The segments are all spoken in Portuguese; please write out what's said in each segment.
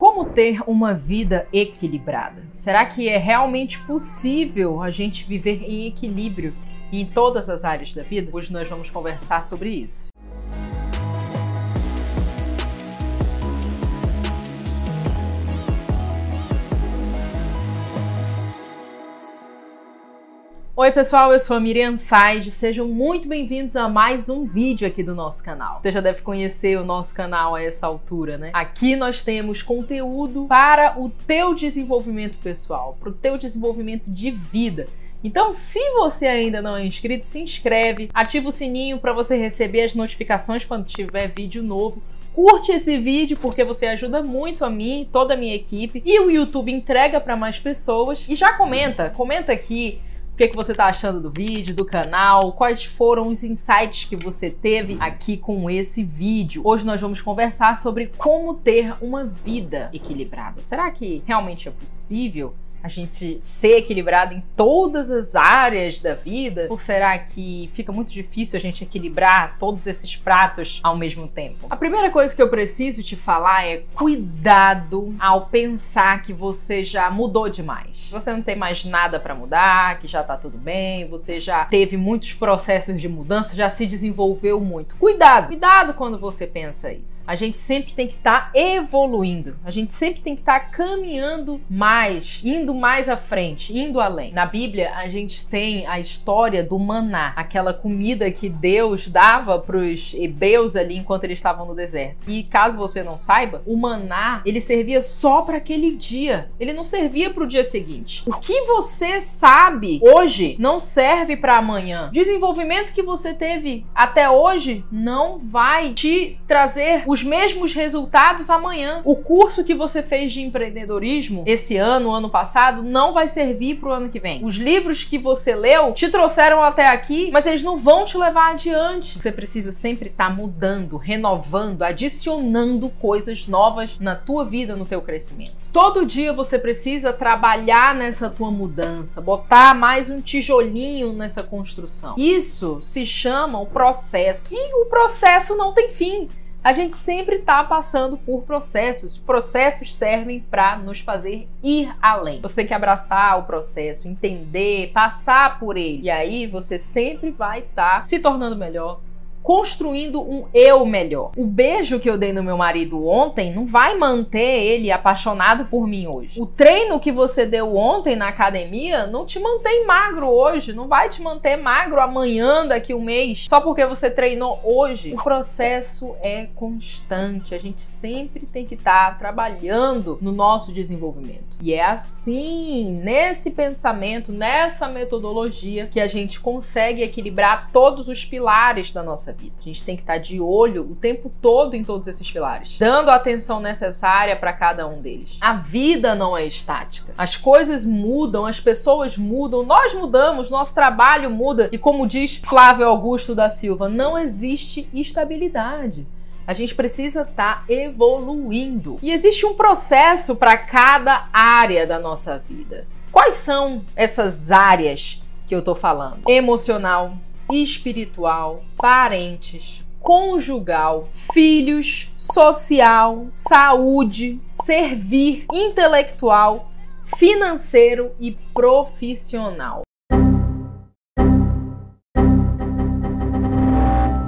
Como ter uma vida equilibrada? Será que é realmente possível a gente viver em equilíbrio em todas as áreas da vida? Hoje nós vamos conversar sobre isso. Oi pessoal, eu sou a Miriam Side, sejam muito bem-vindos a mais um vídeo aqui do nosso canal. Você já deve conhecer o nosso canal a essa altura, né? Aqui nós temos conteúdo para o teu desenvolvimento pessoal, para o teu desenvolvimento de vida. Então, se você ainda não é inscrito, se inscreve, ativa o sininho para você receber as notificações quando tiver vídeo novo curte esse vídeo porque você ajuda muito a mim, toda a minha equipe e o YouTube entrega para mais pessoas. E já comenta, comenta aqui que, que você está achando do vídeo, do canal, quais foram os insights que você teve aqui com esse vídeo. Hoje nós vamos conversar sobre como ter uma vida equilibrada. Será que realmente é possível? A gente ser equilibrado em todas as áreas da vida? Ou será que fica muito difícil a gente equilibrar todos esses pratos ao mesmo tempo? A primeira coisa que eu preciso te falar é cuidado ao pensar que você já mudou demais. Você não tem mais nada para mudar, que já tá tudo bem, você já teve muitos processos de mudança, já se desenvolveu muito. Cuidado, cuidado quando você pensa isso. A gente sempre tem que estar tá evoluindo, a gente sempre tem que estar tá caminhando mais, indo indo mais à frente, indo além. Na Bíblia, a gente tem a história do maná, aquela comida que Deus dava para os hebreus ali enquanto eles estavam no deserto. E caso você não saiba, o maná, ele servia só para aquele dia. Ele não servia para o dia seguinte. O que você sabe hoje não serve para amanhã. Desenvolvimento que você teve até hoje não vai te trazer os mesmos resultados amanhã. O curso que você fez de empreendedorismo esse ano, ano passado, passado não vai servir pro ano que vem. Os livros que você leu te trouxeram até aqui, mas eles não vão te levar adiante. Você precisa sempre estar tá mudando, renovando, adicionando coisas novas na tua vida, no teu crescimento. Todo dia você precisa trabalhar nessa tua mudança, botar mais um tijolinho nessa construção. Isso se chama o processo. E o processo não tem fim a gente sempre está passando por processos. Processos servem para nos fazer ir além. Você tem que abraçar o processo, entender, passar por ele. E aí você sempre vai estar tá se tornando melhor, construindo um eu melhor. O beijo que eu dei no meu marido ontem não vai manter ele apaixonado por mim hoje. O treino que você deu ontem na academia não te mantém magro hoje, não vai te manter magro amanhã, daqui um mês, só porque você treinou hoje. O processo é constante, a gente sempre tem que estar tá trabalhando no nosso desenvolvimento. E é assim, nesse pensamento, nessa metodologia, que a gente consegue equilibrar todos os pilares da nossa vida. A gente tem que estar de olho o tempo todo em todos esses pilares, dando a atenção necessária para cada um deles. A vida não é estática. As coisas mudam, as pessoas mudam, nós mudamos, nosso trabalho muda. E como diz Flávio Augusto da Silva, não existe estabilidade. A gente precisa estar tá evoluindo. E existe um processo para cada área da nossa vida. Quais são essas áreas que eu tô falando? Emocional, espiritual, parentes, conjugal, filhos, social, saúde, servir, intelectual, financeiro e profissional.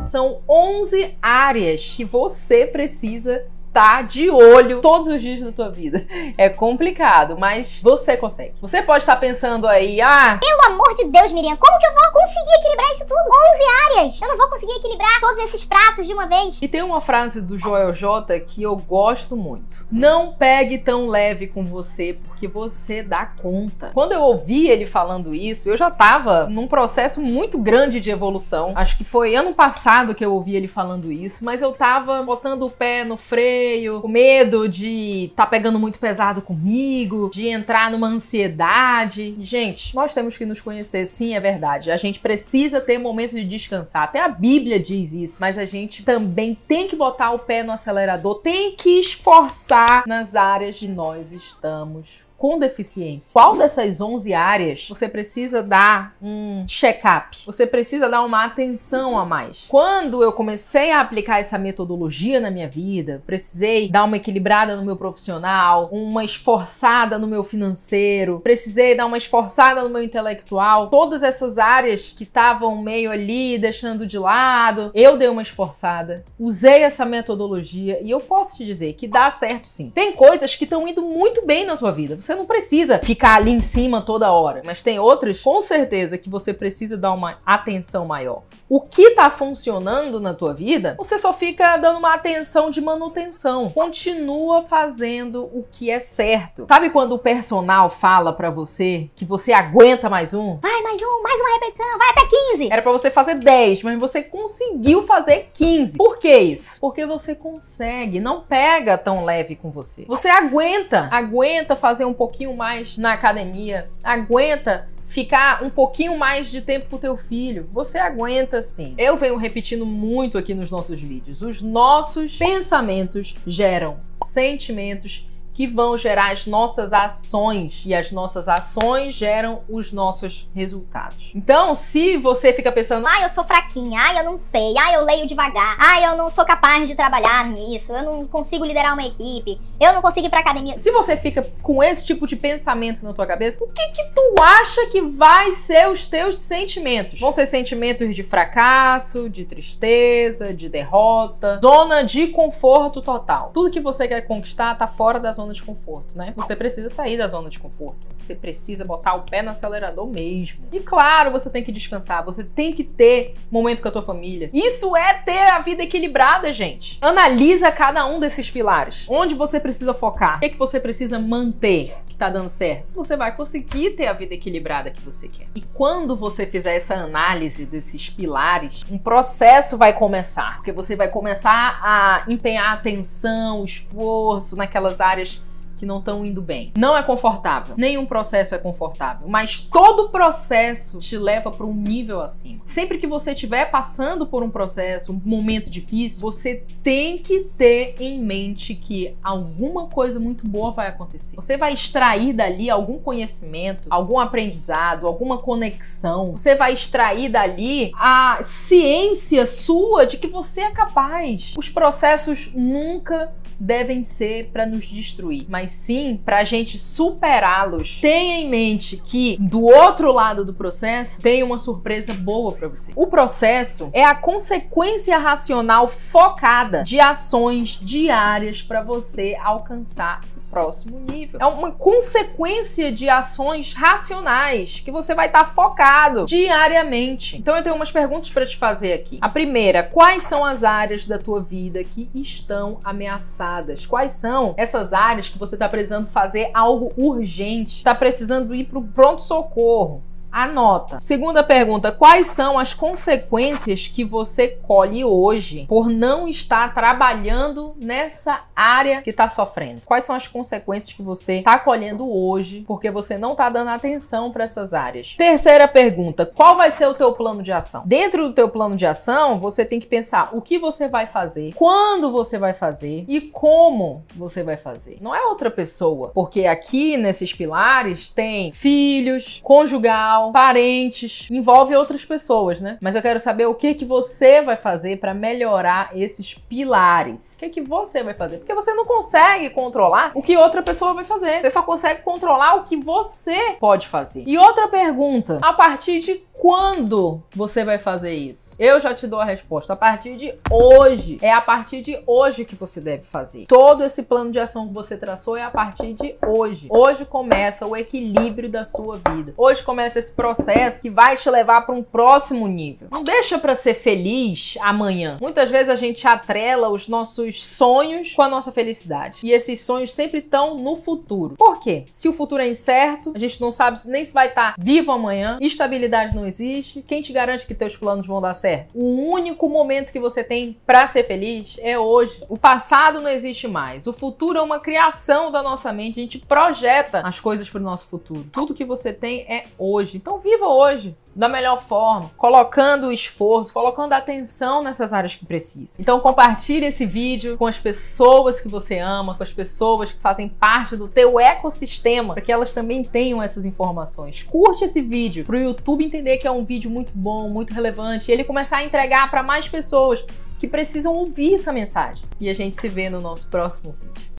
São 11 áreas que você precisa tá de olho todos os dias da tua vida. É complicado, mas você consegue. Você pode estar pensando aí, ah, pelo amor de Deus, Miriam, como que eu vou conseguir equilibrar isso tudo? 11 áreas. Eu não vou conseguir equilibrar todos esses pratos de uma vez. E tem uma frase do Joel J que eu gosto muito. Não pegue tão leve com você, porque você dá conta. Quando eu ouvi ele falando isso, eu já tava num processo muito grande de evolução. Acho que foi ano passado que eu ouvi ele falando isso, mas eu tava botando o pé no freio com medo de tá pegando muito pesado comigo, de entrar numa ansiedade. Gente, nós temos que nos conhecer, sim, é verdade. A gente precisa ter momento de descansar. Até a Bíblia diz isso, mas a gente também tem que botar o pé no acelerador, tem que esforçar nas áreas que nós estamos com deficiência. Qual dessas 11 áreas você precisa dar um check-up? Você precisa dar uma atenção a mais. Quando eu comecei a aplicar essa metodologia na minha vida, precisei dar uma equilibrada no meu profissional, uma esforçada no meu financeiro, precisei dar uma esforçada no meu intelectual, todas essas áreas que estavam meio ali deixando de lado, eu dei uma esforçada, usei essa metodologia e eu posso te dizer que dá certo sim. Tem coisas que estão indo muito bem na sua vida. Você não precisa ficar ali em cima toda hora, mas tem outras com certeza que você precisa dar uma atenção maior. O que está funcionando na tua vida, você só fica dando uma atenção de manutenção. Continua fazendo o que é certo. Sabe quando o personal fala para você que você aguenta mais um? Vai, mais um, mais uma repetição, vai até 15. Era para você fazer 10, mas você conseguiu fazer 15. Por que isso? Porque você consegue, não pega tão leve com você. Você aguenta, aguenta fazer um pouquinho mais na academia, aguenta ficar um pouquinho mais de tempo com o teu filho. Você aguenta sim. Eu venho repetindo muito aqui nos nossos vídeos. Os nossos pensamentos geram sentimentos que vão gerar as nossas ações e as nossas ações geram os nossos resultados. Então, se você fica pensando, ai, eu sou fraquinha, ai, eu não sei, ai, eu leio devagar, ai, eu não sou capaz de trabalhar nisso, eu não consigo liderar uma equipe, eu não consigo ir pra academia. Se você fica com esse tipo de pensamento na tua cabeça, o que que tu acha que vai ser os teus sentimentos? Vão ser sentimentos de fracasso, de tristeza, de derrota, zona de conforto total. Tudo que você quer conquistar tá fora da zona zona de conforto, né? Você precisa sair da zona de conforto. Você precisa botar o pé no acelerador mesmo. E claro, você tem que descansar, você tem que ter momento com a tua família. Isso é ter a vida equilibrada, gente. Analisa cada um desses pilares. Onde você precisa focar? O que, é que você precisa manter que tá dando certo? Você vai conseguir ter a vida equilibrada que você quer. E quando você fizer essa análise desses pilares, um processo vai começar. Porque você vai começar a empenhar atenção, esforço naquelas áreas que não estão indo bem. Não é confortável. Nenhum processo é confortável, mas todo processo te leva para um nível acima. Sempre que você estiver passando por um processo, um momento difícil, você tem que ter em mente que alguma coisa muito boa vai acontecer. Você vai extrair dali algum conhecimento, algum aprendizado, alguma conexão. Você vai extrair dali a ciência sua de que você é capaz. Os processos nunca devem ser para nos destruir, mas sim para a gente superá-los. Tenha em mente que do outro lado do processo tem uma surpresa boa para você. O processo é a consequência racional focada de ações diárias para você alcançar próximo nível. É uma consequência de ações racionais que você vai estar tá focado diariamente. Então eu tenho umas perguntas para te fazer aqui. A primeira, quais são as áreas da tua vida que estão ameaçadas? Quais são essas áreas que você está precisando fazer algo urgente? Está precisando ir para o pronto socorro? Anota. Segunda pergunta: quais são as consequências que você colhe hoje por não estar trabalhando nessa área que está sofrendo? Quais são as consequências que você está colhendo hoje porque você não está dando atenção para essas áreas? Terceira pergunta: qual vai ser o teu plano de ação? Dentro do teu plano de ação, você tem que pensar o que você vai fazer, quando você vai fazer e como você vai fazer. Não é outra pessoa, porque aqui nesses pilares tem filhos, conjugal parentes, envolve outras pessoas, né? Mas eu quero saber o que que você vai fazer para melhorar esses pilares. O que que você vai fazer? Porque você não consegue controlar o que outra pessoa vai fazer. Você só consegue controlar o que você pode fazer. E outra pergunta, a partir de quando você vai fazer isso? Eu já te dou a resposta. A partir de hoje. É a partir de hoje que você deve fazer. Todo esse plano de ação que você traçou é a partir de hoje. Hoje começa o equilíbrio da sua vida. Hoje começa esse processo que vai te levar para um próximo nível. Não deixa para ser feliz amanhã. Muitas vezes a gente atrela os nossos sonhos com a nossa felicidade. E esses sonhos sempre estão no futuro. Por quê? Se o futuro é incerto, a gente não sabe nem se vai estar vivo amanhã, estabilidade não existe, quem te garante que teus planos vão dar certo? O único momento que você tem para ser feliz é hoje. O passado não existe mais. O futuro é uma criação da nossa mente. A gente projeta as coisas para o nosso futuro. Tudo que você tem é hoje. Então viva hoje. Da melhor forma, colocando esforço, colocando atenção nessas áreas que precisam. Então compartilhe esse vídeo com as pessoas que você ama, com as pessoas que fazem parte do teu ecossistema, para que elas também tenham essas informações. Curte esse vídeo para o YouTube entender que é um vídeo muito bom, muito relevante, e ele começar a entregar para mais pessoas que precisam ouvir essa mensagem. E a gente se vê no nosso próximo vídeo.